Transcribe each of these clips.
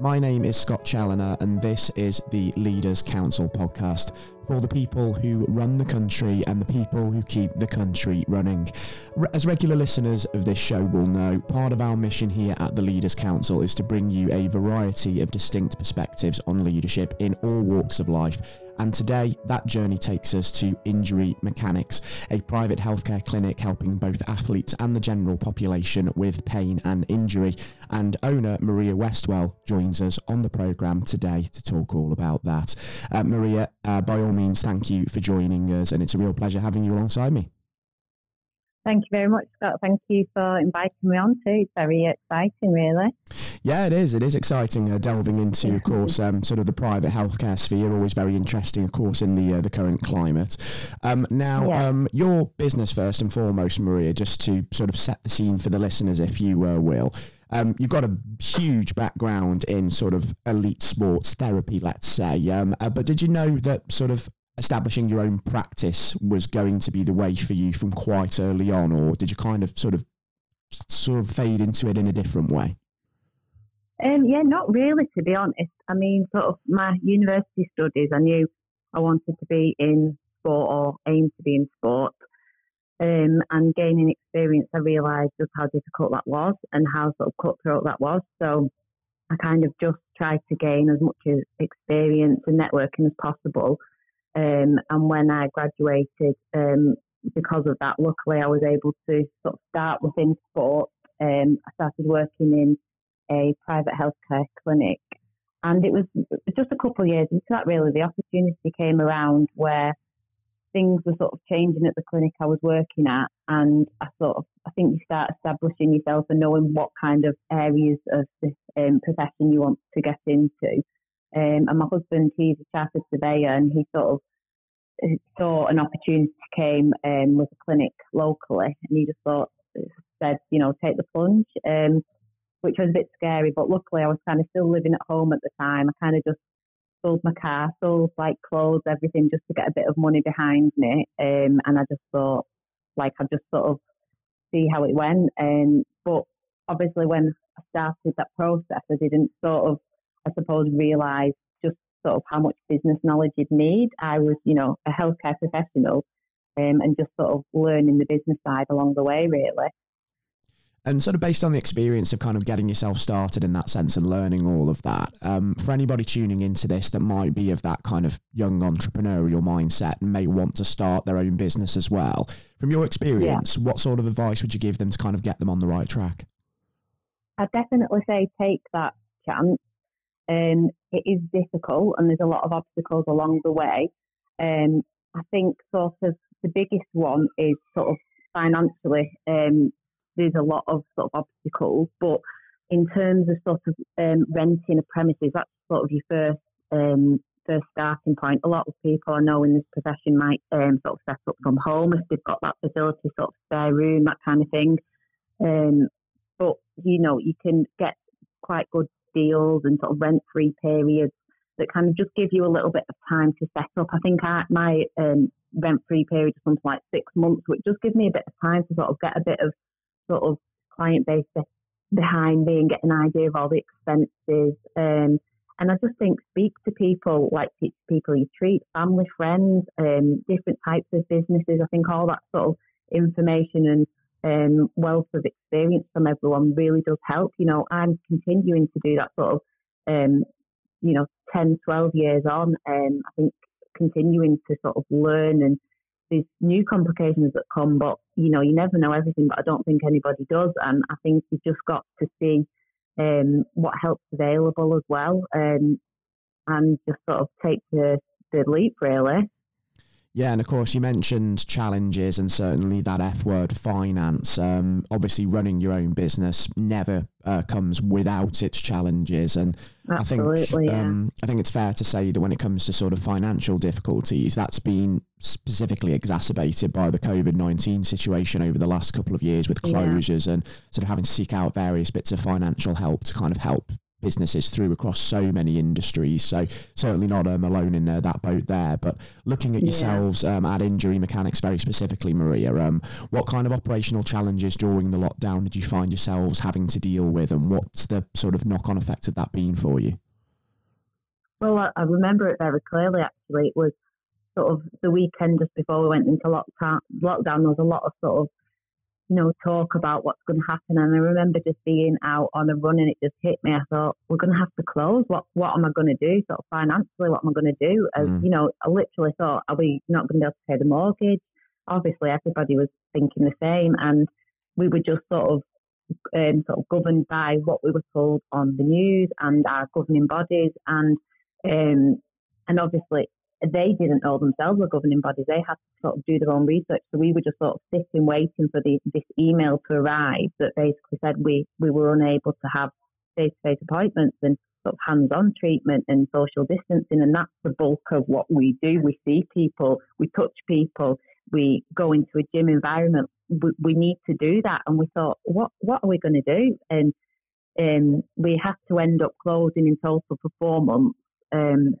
My name is Scott Challoner, and this is the Leaders Council podcast for the people who run the country and the people who keep the country running. As regular listeners of this show will know, part of our mission here at the Leaders Council is to bring you a variety of distinct perspectives on leadership in all walks of life and today, that journey takes us to Injury Mechanics, a private healthcare clinic helping both athletes and the general population with pain and injury. And owner Maria Westwell joins us on the programme today to talk all about that. Uh, Maria, uh, by all means, thank you for joining us, and it's a real pleasure having you alongside me. Thank you very much, Scott. Thank you for inviting me on too. It's very exciting, really. Yeah, it is. It is exciting uh, delving into, of course, um, sort of the private healthcare sphere. Always very interesting, of course, in the uh, the current climate. Um, now, yeah. um, your business first and foremost, Maria, just to sort of set the scene for the listeners, if you uh, will. Um, you've got a huge background in sort of elite sports therapy, let's say. Um, uh, but did you know that sort of establishing your own practice was going to be the way for you from quite early on, or did you kind of sort of sort of fade into it in a different way? Um, yeah, not really, to be honest. I mean, sort of my university studies, I knew I wanted to be in sport or aim to be in sport. Um, and gaining experience, I realised just how difficult that was and how sort of cutthroat that was. So I kind of just tried to gain as much experience and networking as possible um, and when I graduated, um, because of that, luckily I was able to sort of start within sport. Um, I started working in a private healthcare clinic, and it was just a couple of years into that. Really, the opportunity came around where things were sort of changing at the clinic I was working at, and I sort of I think you start establishing yourself and knowing what kind of areas of this um, profession you want to get into. Um, and my husband, he's a chartered surveyor, and he sort of saw an opportunity came um, with a clinic locally, and he just thought, said, you know, take the plunge, um, which was a bit scary. But luckily, I was kind of still living at home at the time. I kind of just sold my car, sold like clothes, everything, just to get a bit of money behind me. Um, and I just thought, like, I'd just sort of see how it went. Um, but obviously, when I started that process, I didn't sort of I suppose, realise just sort of how much business knowledge you'd need. I was, you know, a healthcare professional um, and just sort of learning the business side along the way, really. And sort of based on the experience of kind of getting yourself started in that sense and learning all of that, um, for anybody tuning into this that might be of that kind of young entrepreneurial mindset and may want to start their own business as well, from your experience, yeah. what sort of advice would you give them to kind of get them on the right track? I'd definitely say take that chance. Um, it is difficult and there's a lot of obstacles along the way. Um, I think sort of the biggest one is sort of financially. Um, there's a lot of sort of obstacles, but in terms of sort of um, renting a premises, that's sort of your first um, first starting point. A lot of people I know in this profession might um, sort of set up from home if they've got that facility, sort of spare room, that kind of thing. Um, but you know, you can get quite good deals and sort of rent free periods that kind of just give you a little bit of time to set up. I think I, my um, rent free period is something like six months, which just gives me a bit of time to sort of get a bit of sort of client base behind me and get an idea of all the expenses. Um, and I just think speak to people like people you treat, family, friends, um, different types of businesses. I think all that sort of information and um, wealth of experience from everyone really does help. You know, I'm continuing to do that sort of, um, you know, 10, 12 years on. Um, I think continuing to sort of learn and there's new complications that come, but, you know, you never know everything, but I don't think anybody does. And I think you've just got to see um, what help's available as well um, and just sort of take the, the leap, really. Yeah, and of course, you mentioned challenges and certainly that F word finance. Um, obviously, running your own business never uh, comes without its challenges. And Absolutely, I think, yeah. um, I think it's fair to say that when it comes to sort of financial difficulties, that's been specifically exacerbated by the COVID 19 situation over the last couple of years with closures yeah. and sort of having to seek out various bits of financial help to kind of help businesses through across so many industries. So certainly not um, alone in uh, that boat there. But looking at yourselves um, at injury mechanics very specifically, Maria, um, what kind of operational challenges during the lockdown did you find yourselves having to deal with, and what's the sort of knock-on effect of that been for you? Well, I, I remember it very clearly. Actually, it was sort of the weekend just before we went into lockdown. Lockdown, there was a lot of sort of know, talk about what's going to happen. And I remember just being out on a run and it just hit me. I thought, we're going to have to close. What what am I going to do? Sort of financially, what am I going to do? As mm. you know, I literally thought, are we not going to be able to pay the mortgage? Obviously, everybody was thinking the same, and we were just sort of um, sort of governed by what we were told on the news and our governing bodies, and um, and obviously they didn't know themselves were governing bodies. They had to sort of do their own research. So we were just sort of sitting, waiting for the, this email to arrive that basically said we, we were unable to have face to face appointments and sort of hands on treatment and social distancing. And that's the bulk of what we do. We see people, we touch people, we go into a gym environment. We, we need to do that. And we thought, what, what are we going to do? And um, we had to end up closing in total for four months. Um,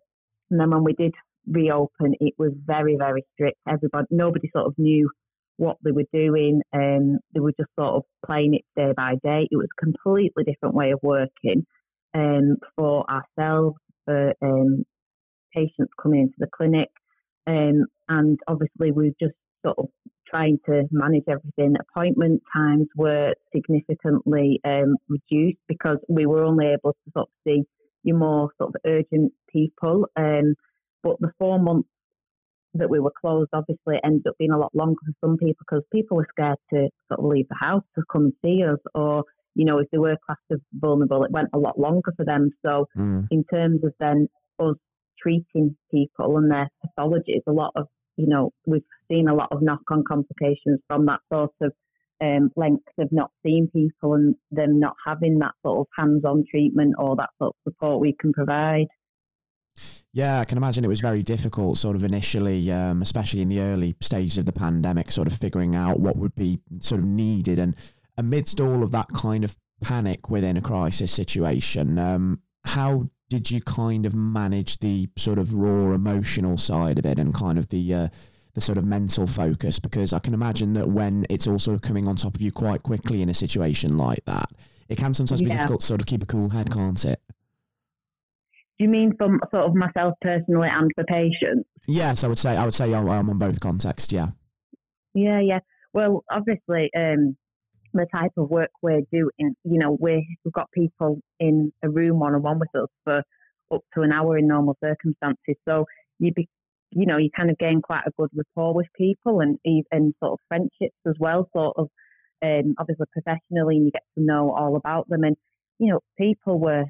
and then when we did reopen, it was very, very strict. Everybody, nobody sort of knew what they were doing. Um, they were just sort of playing it day by day. It was a completely different way of working um, for ourselves, for um, patients coming into the clinic. Um, and obviously, we were just sort of trying to manage everything. Appointment times were significantly um, reduced because we were only able to sort of see your more sort of urgent people. Um, but the four months that we were closed obviously ended up being a lot longer for some people because people were scared to sort of leave the house to come and see us or you know if they were classed as vulnerable it went a lot longer for them so mm. in terms of then us treating people and their pathologies a lot of you know we've seen a lot of knock-on complications from that sort of um, length of not seeing people and them not having that sort of hands-on treatment or that sort of support we can provide yeah, I can imagine it was very difficult, sort of initially, um, especially in the early stages of the pandemic, sort of figuring out what would be sort of needed. And amidst all of that kind of panic within a crisis situation, um, how did you kind of manage the sort of raw emotional side of it and kind of the uh, the sort of mental focus? Because I can imagine that when it's all sort of coming on top of you quite quickly in a situation like that, it can sometimes be difficult to sort of keep a cool head, can't it? You mean from sort of myself personally and for patients? Yes, I would say I would say I'm, I'm on both contexts. Yeah. Yeah, yeah. Well, obviously, um, the type of work we're doing, you know, we we've got people in a room one on one with us for up to an hour in normal circumstances. So you be, you know, you kind of gain quite a good rapport with people and even sort of friendships as well. Sort of, um, obviously professionally, and you get to know all about them. And you know, people were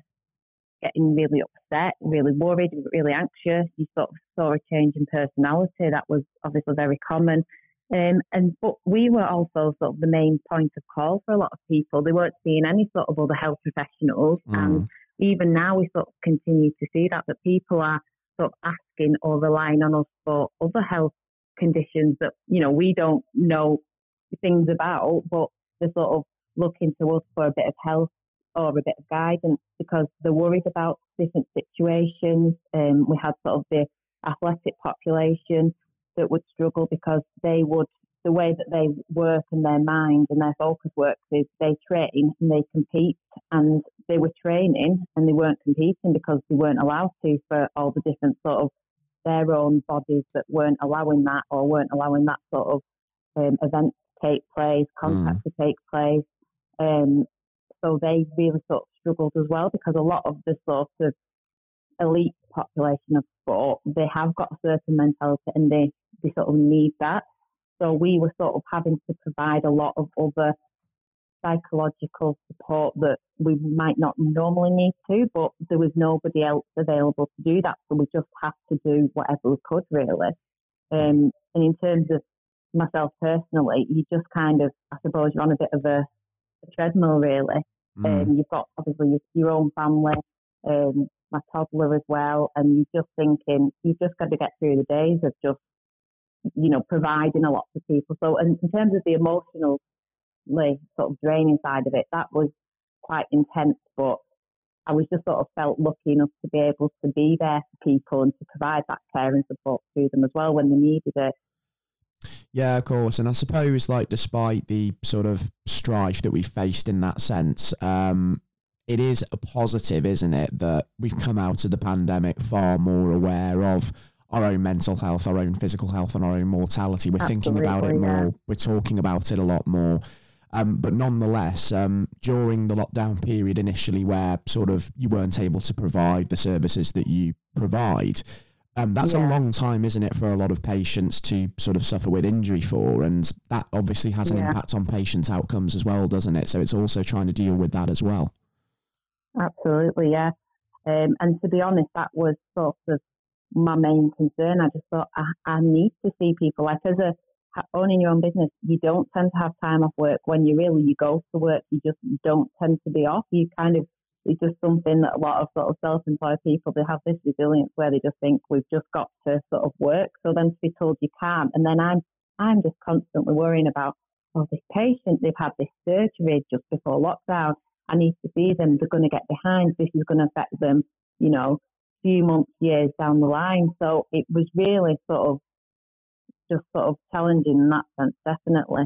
getting really upset, really worried, really anxious. You sort of saw a change in personality. That was obviously very common. Um, and but we were also sort of the main point of call for a lot of people. They weren't seeing any sort of other health professionals, mm. and even now we sort of continue to see that that people are sort of asking or relying on us for other health conditions that you know we don't know things about, but they're sort of looking to us for a bit of help or a bit of guidance because they're worried about different situations. Um, we had sort of the athletic population that would struggle because they would, the way that they work and their mind and their focus works is they train and they compete and they were training and they weren't competing because they weren't allowed to for all the different sort of their own bodies that weren't allowing that or weren't allowing that sort of um, event to take place, contact mm. to take place. Um, so they really sort of struggled as well because a lot of the sort of elite population of sport, they have got a certain mentality and they, they sort of need that. So we were sort of having to provide a lot of other psychological support that we might not normally need to, but there was nobody else available to do that. So we just had to do whatever we could, really. Um, and in terms of myself personally, you just kind of, I suppose, you're on a bit of a, a treadmill, really. Mm. Um, you've got obviously your, your own family, um, my toddler as well, and you're just thinking you've just got to get through the days of just you know providing a lot for people. So, in, in terms of the emotional, sort of draining side of it, that was quite intense. But I was just sort of felt lucky enough to be able to be there for people and to provide that care and support to them as well when they needed it. Yeah, of course. And I suppose, like, despite the sort of strife that we faced in that sense, um, it is a positive, isn't it, that we've come out of the pandemic far more aware of our own mental health, our own physical health, and our own mortality. We're Absolutely, thinking about it more. Yeah. We're talking about it a lot more. Um, but nonetheless, um, during the lockdown period initially, where sort of you weren't able to provide the services that you provide, um, that's yeah. a long time, isn't it, for a lot of patients to sort of suffer with injury for, and that obviously has an yeah. impact on patients' outcomes as well, doesn't it? So it's also trying to deal with that as well. Absolutely, yeah. Um, and to be honest, that was sort of my main concern. I just thought I, I need to see people. Like as a owning your own business, you don't tend to have time off work when you really you go to work. You just don't tend to be off. You kind of it's just something that a lot of sort of self-employed people they have this resilience where they just think we've just got to sort of work. So then to be told you can't, and then I'm I'm just constantly worrying about oh this patient they've had this surgery just before lockdown. I need to see them. They're going to get behind. This is going to affect them. You know, few months, years down the line. So it was really sort of just sort of challenging in that sense, definitely.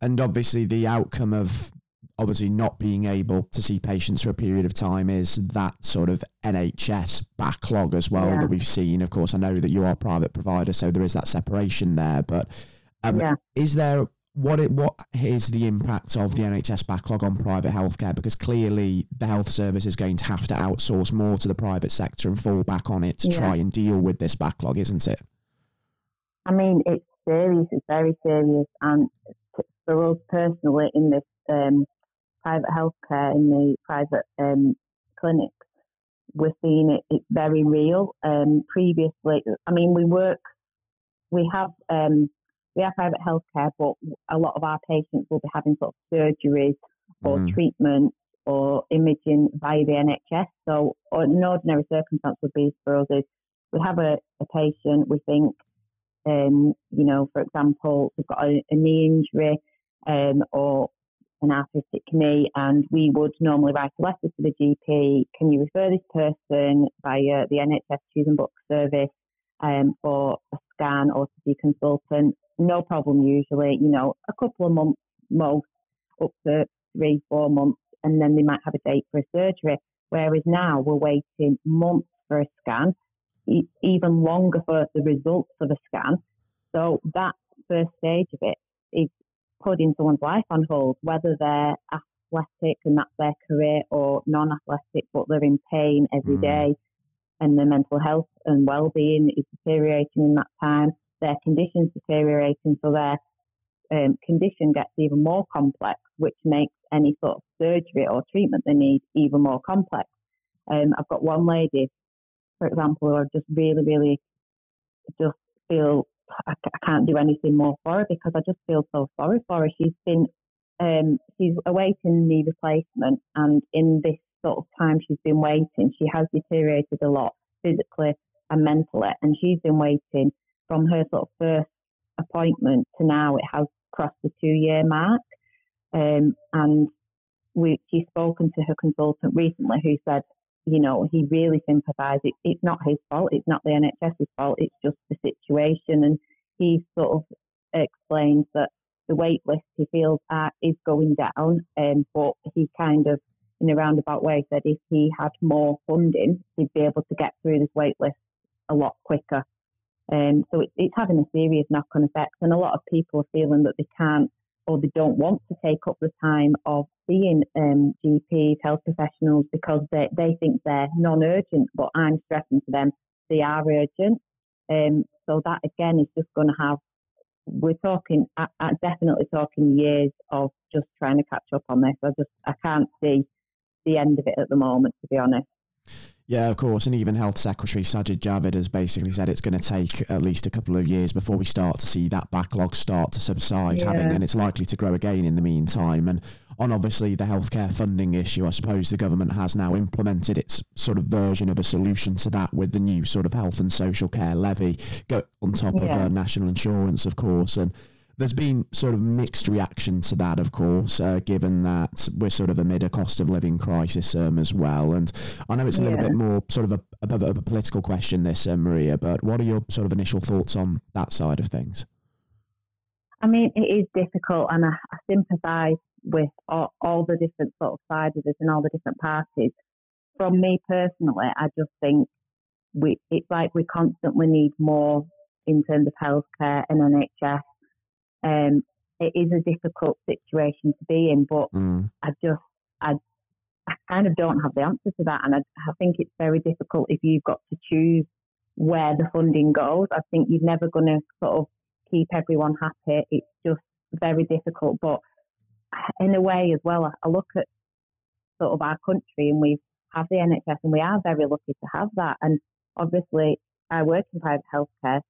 And obviously, the outcome of obviously not being able to see patients for a period of time is that sort of NHS backlog as well yeah. that we've seen. Of course, I know that you are a private provider, so there is that separation there. But um, yeah. is there what it, what is the impact of the NHS backlog on private healthcare? Because clearly the health service is going to have to outsource more to the private sector and fall back on it to yeah. try and deal with this backlog, isn't it? I mean, it's serious. It's very serious, and for us personally, in this um, private healthcare, in the private um, clinics, we're seeing it. It's very real. Um, previously, I mean, we work, we have um, we have private healthcare, but a lot of our patients will be having sort of surgeries or mm. treatments or imaging via the NHS. So, an ordinary circumstance would be for us is we have a, a patient, we think, um, you know, for example, we've got a, a knee injury um, or an arthritic knee, and we would normally write a letter to the GP. Can you refer this person via the NHS Choose and Book service um, for a scan or to a consultant? no problem usually, you know, a couple of months most, up to three, four months, and then they might have a date for a surgery. Whereas now we're waiting months for a scan, even longer for the results of a scan. So that first stage of it putting someone's life on hold, whether they're athletic and that's their career or non-athletic, but they're in pain every mm. day, and their mental health and well-being is deteriorating in that time their condition's deteriorating, so their um, condition gets even more complex, which makes any sort of surgery or treatment they need even more complex. Um, I've got one lady, for example, who I just really, really just feel I, I, can't do anything more for her because I just feel so sorry for her. She's been um, she's awaiting knee replacement, and in this sort of time she's been waiting, she has deteriorated a lot physically and mentally, and she's been waiting from her sort of first appointment to now, it has crossed the two year mark. Um, and we, she's spoken to her consultant recently who said, you know, he really sympathised. It, it's not his fault. It's not the NHS's fault. It's just the situation. And he sort of explains that the wait list he feels are, is going down. Um, but he kind of, in a roundabout way, said if he had more funding, he'd be able to get through this wait list a lot quicker. Um, so it, it's having a serious knock-on effect, and a lot of people are feeling that they can't or they don't want to take up the time of seeing um, GPs, health professionals, because they, they think they're non-urgent. But I'm stressing to them they are urgent. Um, so that again is just going to have. We're talking, I, I definitely talking years of just trying to catch up on this. I just I can't see the end of it at the moment, to be honest. Yeah, of course. And even Health Secretary Sajid Javid has basically said it's going to take at least a couple of years before we start to see that backlog start to subside, yeah. having, and it's likely to grow again in the meantime. And on obviously the healthcare funding issue, I suppose the government has now implemented its sort of version of a solution to that with the new sort of health and social care levy go on top yeah. of uh, national insurance, of course. And there's been sort of mixed reaction to that, of course, uh, given that we're sort of amid a cost of living crisis um, as well. And I know it's a little bit more sort of a, a, a political question, this, uh, Maria, but what are your sort of initial thoughts on that side of things? I mean, it is difficult, and I, I sympathise with all, all, the different sort of sides of this and all the different parties. From me personally, I just think we it's like we constantly need more in terms of healthcare and NHS. Um, it is a difficult situation to be in, but mm. I just I I kind of don't have the answer to that, and I, I think it's very difficult if you've got to choose where the funding goes. I think you're never going to sort of keep everyone happy. It's just very difficult, but in a way as well, I look at sort of our country and we have the NHS and we are very lucky to have that. And obviously, I work in private healthcare,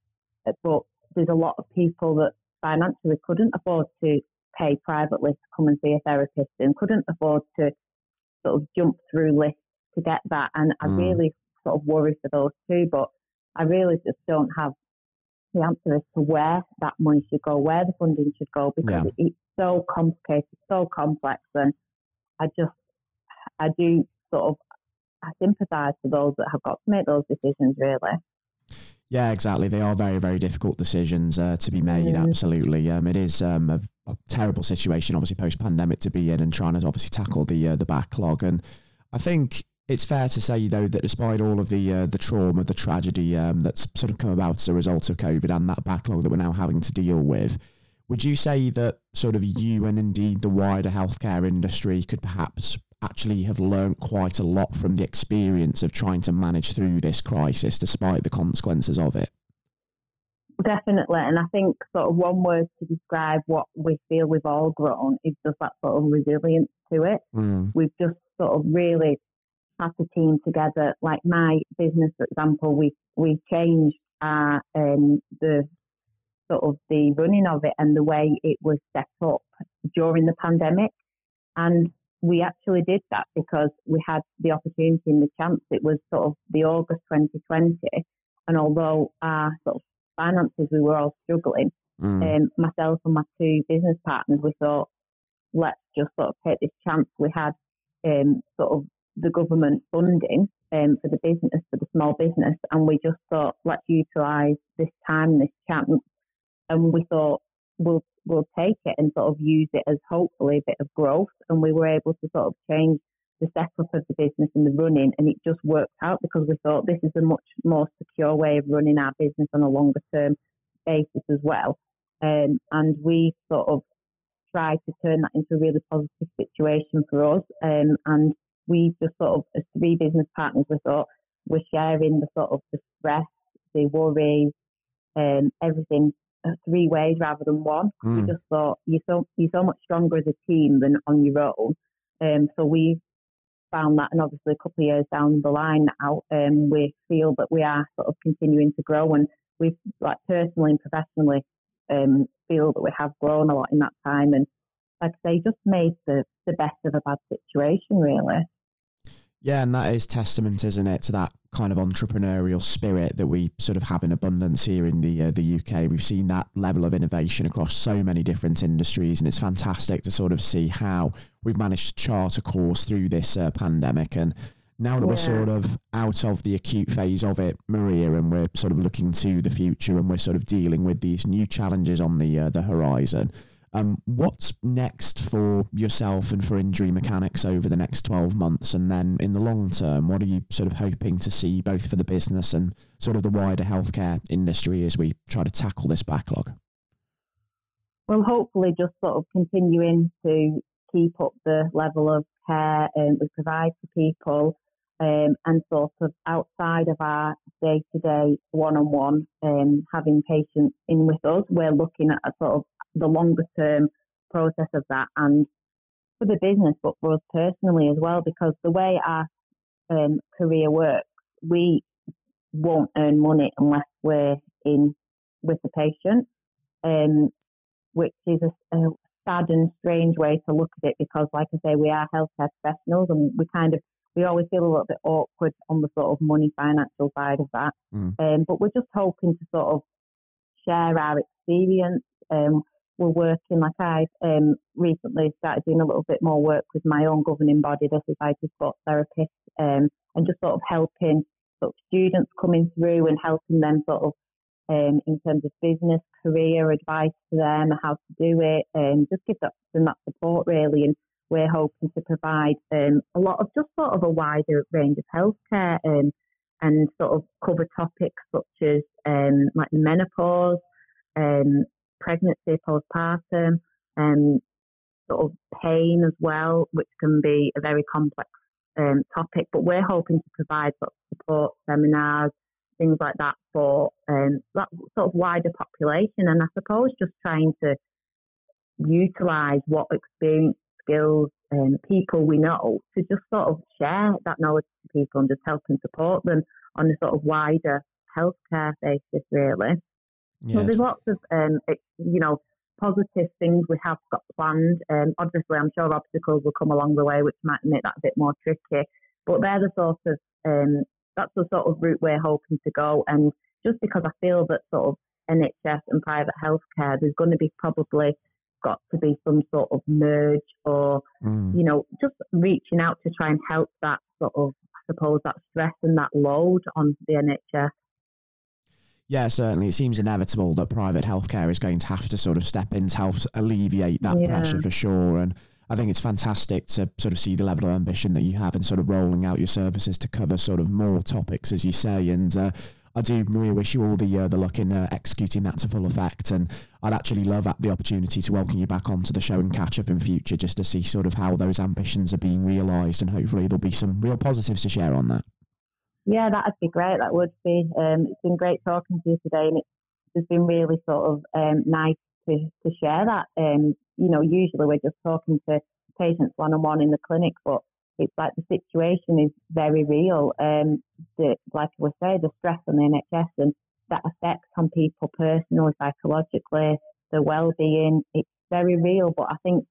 but there's a lot of people that financially couldn't afford to pay privately to come and see a therapist and couldn't afford to sort of jump through lists to get that. And I mm. really sort of worry for those too, but I really just don't have the answer as to where that money should go, where the funding should go, because yeah. it's so complicated, so complex, and I just, I do sort of, I sympathise to those that have got to make those decisions, really. Yeah, exactly. They are very, very difficult decisions uh, to be made. Mm. Absolutely, um, it is um, a, a, terrible situation, obviously post pandemic, to be in and trying to obviously tackle the uh, the backlog. And I think it's fair to say, though, that despite all of the uh, the trauma, the tragedy um, that's sort of come about as a result of COVID and that backlog that we're now having to deal with, would you say that sort of you and indeed the wider healthcare industry could perhaps actually have learned quite a lot from the experience of trying to manage through this crisis despite the consequences of it? Definitely, and I think sort of one word to describe what we feel we've all grown is just that sort of resilience to it. Mm. We've just sort of really had the team together. Like my business, for example, we we changed our um, the sort of the running of it and the way it was set up during the pandemic, and we actually did that because we had the opportunity and the chance. It was sort of the August 2020, and although our sort of finances we were all struggling, mm. um, myself and my two business partners, we thought let's just sort of take this chance. We had um, sort of the government funding um, for the business, for the small business, and we just thought, let's utilise this time, this chance, and we thought we'll we'll take it and sort of use it as hopefully a bit of growth, and we were able to sort of change the setup of the business and the running, and it just worked out because we thought this is a much more secure way of running our business on a longer term basis as well, um, and we sort of tried to turn that into a really positive situation for us, um, and we just sort of, as three business partners, we thought we're sharing the sort of the stress, the worries, um, everything three ways rather than one. Mm. We just thought you're so you're so much stronger as a team than on your own. Um, so we found that, and obviously a couple of years down the line now, um, we feel that we are sort of continuing to grow, and we've like personally and professionally um, feel that we have grown a lot in that time, and like I say, just made the the best of a bad situation, really. Yeah, and that is testament, isn't it, to that kind of entrepreneurial spirit that we sort of have in abundance here in the uh, the UK. We've seen that level of innovation across so many different industries, and it's fantastic to sort of see how we've managed to chart a course through this uh, pandemic. And now that yeah. we're sort of out of the acute phase of it, Maria, and we're sort of looking to the future, and we're sort of dealing with these new challenges on the uh, the horizon. Um, what's next for yourself and for injury mechanics over the next 12 months? And then in the long term, what are you sort of hoping to see both for the business and sort of the wider healthcare industry as we try to tackle this backlog? Well, hopefully, just sort of continuing to keep up the level of care um, we provide for people um, and sort of outside of our day to day one on one, having patients in with us, we're looking at a sort of the longer term process of that and for the business, but for us personally as well, because the way our um, career works, we won't earn money unless we're in with the patient, um, which is a, a, sad and strange way to look at it because, like I say, we are healthcare professionals and we kind of we always feel a little bit awkward on the sort of money financial side of that. Mm. Um, but we're just hoping to sort of share our experience. Um, we're working, like I've um, recently started doing a little bit more work with my own governing body, the Society Sports Therapists, um, and just sort of helping sort of students coming through and helping them sort of um, in terms of business, career advice to them, how to do it, and just give them that support really. And we're hoping to provide um, a lot of just sort of a wider range of healthcare um, and sort of cover topics such as um, like menopause, um, pregnancy, postpartum, and sort of pain as well, which can be a very complex um, topic. But we're hoping to provide sort of support seminars, things like that for um, that sort of wider population. And I suppose just trying to utilise what experience, skills, and um, people we know to just sort of share that knowledge to people and just help and support them on a sort of wider healthcare basis, really. Yes. So there's lots of, um, you know, positive things we have got planned. Um, obviously, I'm sure obstacles will come along the way, which might make that a bit more tricky. But they're the sort of um, that's the sort of route we're hoping to go. And just because I feel that sort of NHS and private healthcare, there's going to be probably got to be some sort of merge or, mm. you know, just reaching out to try and help that sort of, I suppose, that stress and that load on the NHS. Yeah, certainly. It seems inevitable that private healthcare is going to have to sort of step in to help alleviate that yeah. pressure for sure. And I think it's fantastic to sort of see the level of ambition that you have in sort of rolling out your services to cover sort of more topics, as you say. And uh, I do, Maria, wish you all the uh, the luck in uh, executing that to full effect. And I'd actually love the opportunity to welcome you back onto the show and catch up in future, just to see sort of how those ambitions are being realised, and hopefully there'll be some real positives to share on that. Yeah, that'd be great. That would be. Um, it's been great talking to you today, and it's been really sort of um, nice to, to share that. Um, you know, usually we're just talking to patients one on one in the clinic, but it's like the situation is very real. Um, the, like we say, the stress on the NHS and that effects on people personally, psychologically, their well-being. It's very real, but I think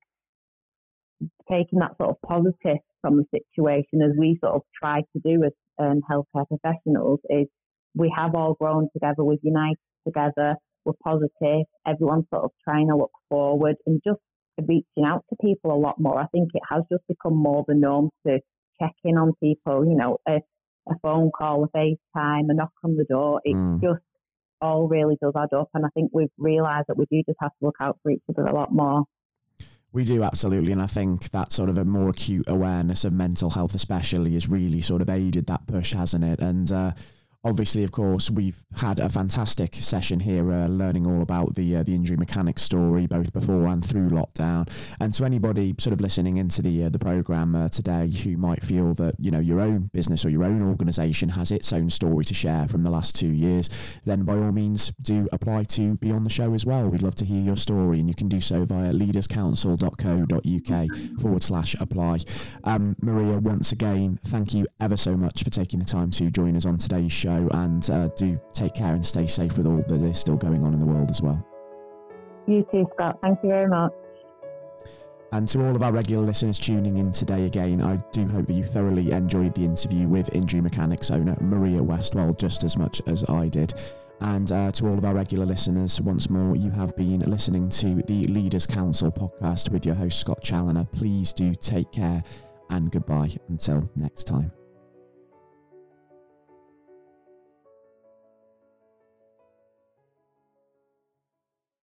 taking that sort of positive from the situation, as we sort of try to do as um, healthcare professionals, is we have all grown together, we've united together, we're positive, everyone's sort of trying to look forward and just reaching out to people a lot more. I think it has just become more the norm to check in on people, you know, a, a phone call, a FaceTime, a knock on the door. It mm. just all really does add up. And I think we've realised that we do just have to look out for each other a lot more. We do absolutely, and I think that sort of a more acute awareness of mental health, especially, has really sort of aided that push, hasn't it? And uh, obviously, of course, we've had a fantastic session here, uh, learning all about the uh, the injury mechanics story, both before and through lockdown. And to anybody sort of listening into the uh, the program uh, today who might feel that you know your own business or your own organisation has its own story to share from the last two years, then by all means do apply to be on the show as well. We'd love to hear your story, and you can do so via leaderscouncil.co.uk forward slash apply. Um, Maria, once again, thank you ever so much for taking the time to join us on today's show show and uh, do take care and stay safe with all that is still going on in the world as well. You too, Scott. Thank you very much. And to all of our regular listeners tuning in today again, I do hope that you thoroughly enjoyed the interview with Injury Mechanics owner Maria Westwell just as much as I did. And uh, to all of our regular listeners, once more, you have been listening to the Leaders Council podcast with your host, Scott Challoner. Please do take care and goodbye until next time.